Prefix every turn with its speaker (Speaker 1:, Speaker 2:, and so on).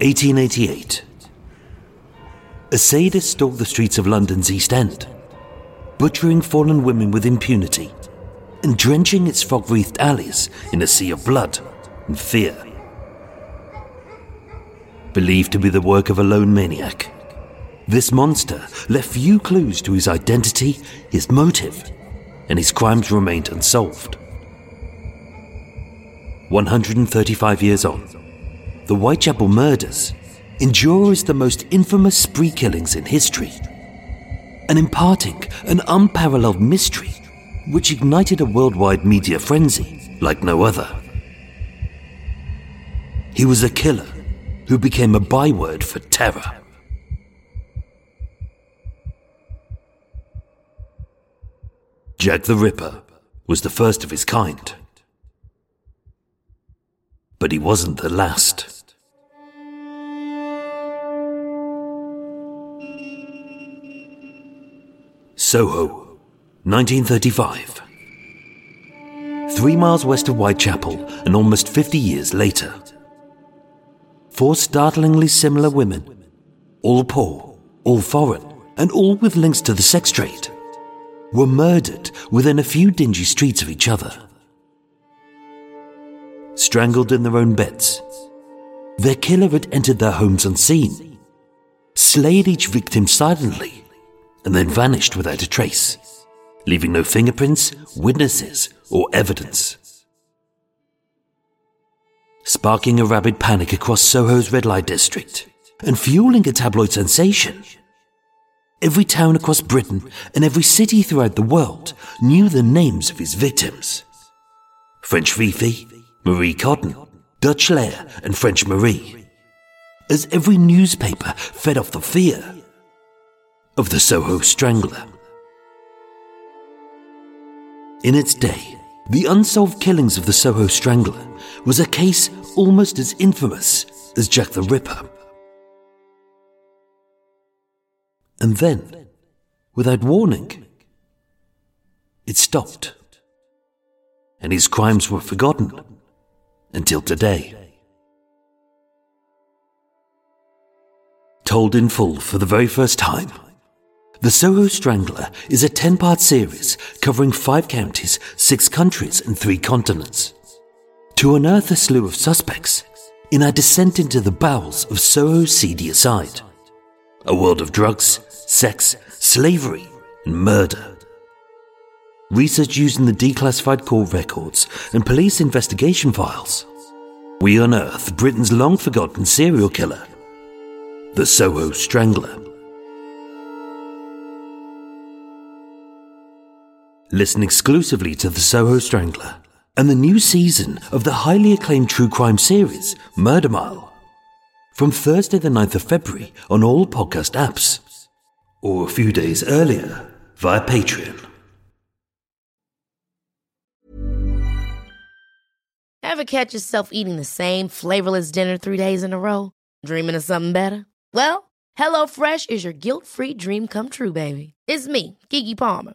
Speaker 1: 1888. A sadist stalked the streets of London's East End, butchering fallen women with impunity and drenching its fog wreathed alleys in a sea of blood and fear. Believed to be the work of a lone maniac, this monster left few clues to his identity, his motive, and his crimes remained unsolved. 135 years on, the Whitechapel murders endure as the most infamous spree killings in history, and imparting an unparalleled mystery which ignited a worldwide media frenzy like no other. He was a killer who became a byword for terror. Jack the Ripper was the first of his kind. But he wasn't the last. Soho, 1935. Three miles west of Whitechapel, and almost 50 years later. Four startlingly similar women, all poor, all foreign, and all with links to the sex trade, were murdered within a few dingy streets of each other. Strangled in their own beds, their killer had entered their homes unseen, slayed each victim silently, and then vanished without a trace, leaving no fingerprints, witnesses, or evidence. Sparking a rabid panic across Soho's red light district and fueling a tabloid sensation. Every town across Britain and every city throughout the world knew the names of his victims French Fifi, Marie Cotton, Dutch Leah, and French Marie. As every newspaper fed off the fear of the Soho Strangler. In its day, the unsolved killings of the Soho Strangler was a case almost as infamous as Jack the Ripper. And then, without warning, it stopped. And his crimes were forgotten until today. Told in full for the very first time the Soho Strangler is a 10 part series covering five counties, six countries, and three continents. To unearth a slew of suspects in our descent into the bowels of Soho's seedy side. A world of drugs, sex, slavery, and murder. Research using the declassified court records and police investigation files. We unearth Britain's long forgotten serial killer, the Soho Strangler. Listen exclusively to The Soho Strangler and the new season of the highly acclaimed true crime series, Murder Mile. From Thursday, the 9th of February, on all podcast apps. Or a few days earlier via Patreon.
Speaker 2: Ever catch yourself eating the same flavorless dinner three days in a row? Dreaming of something better? Well, HelloFresh is your guilt free dream come true, baby. It's me, Keke Palmer.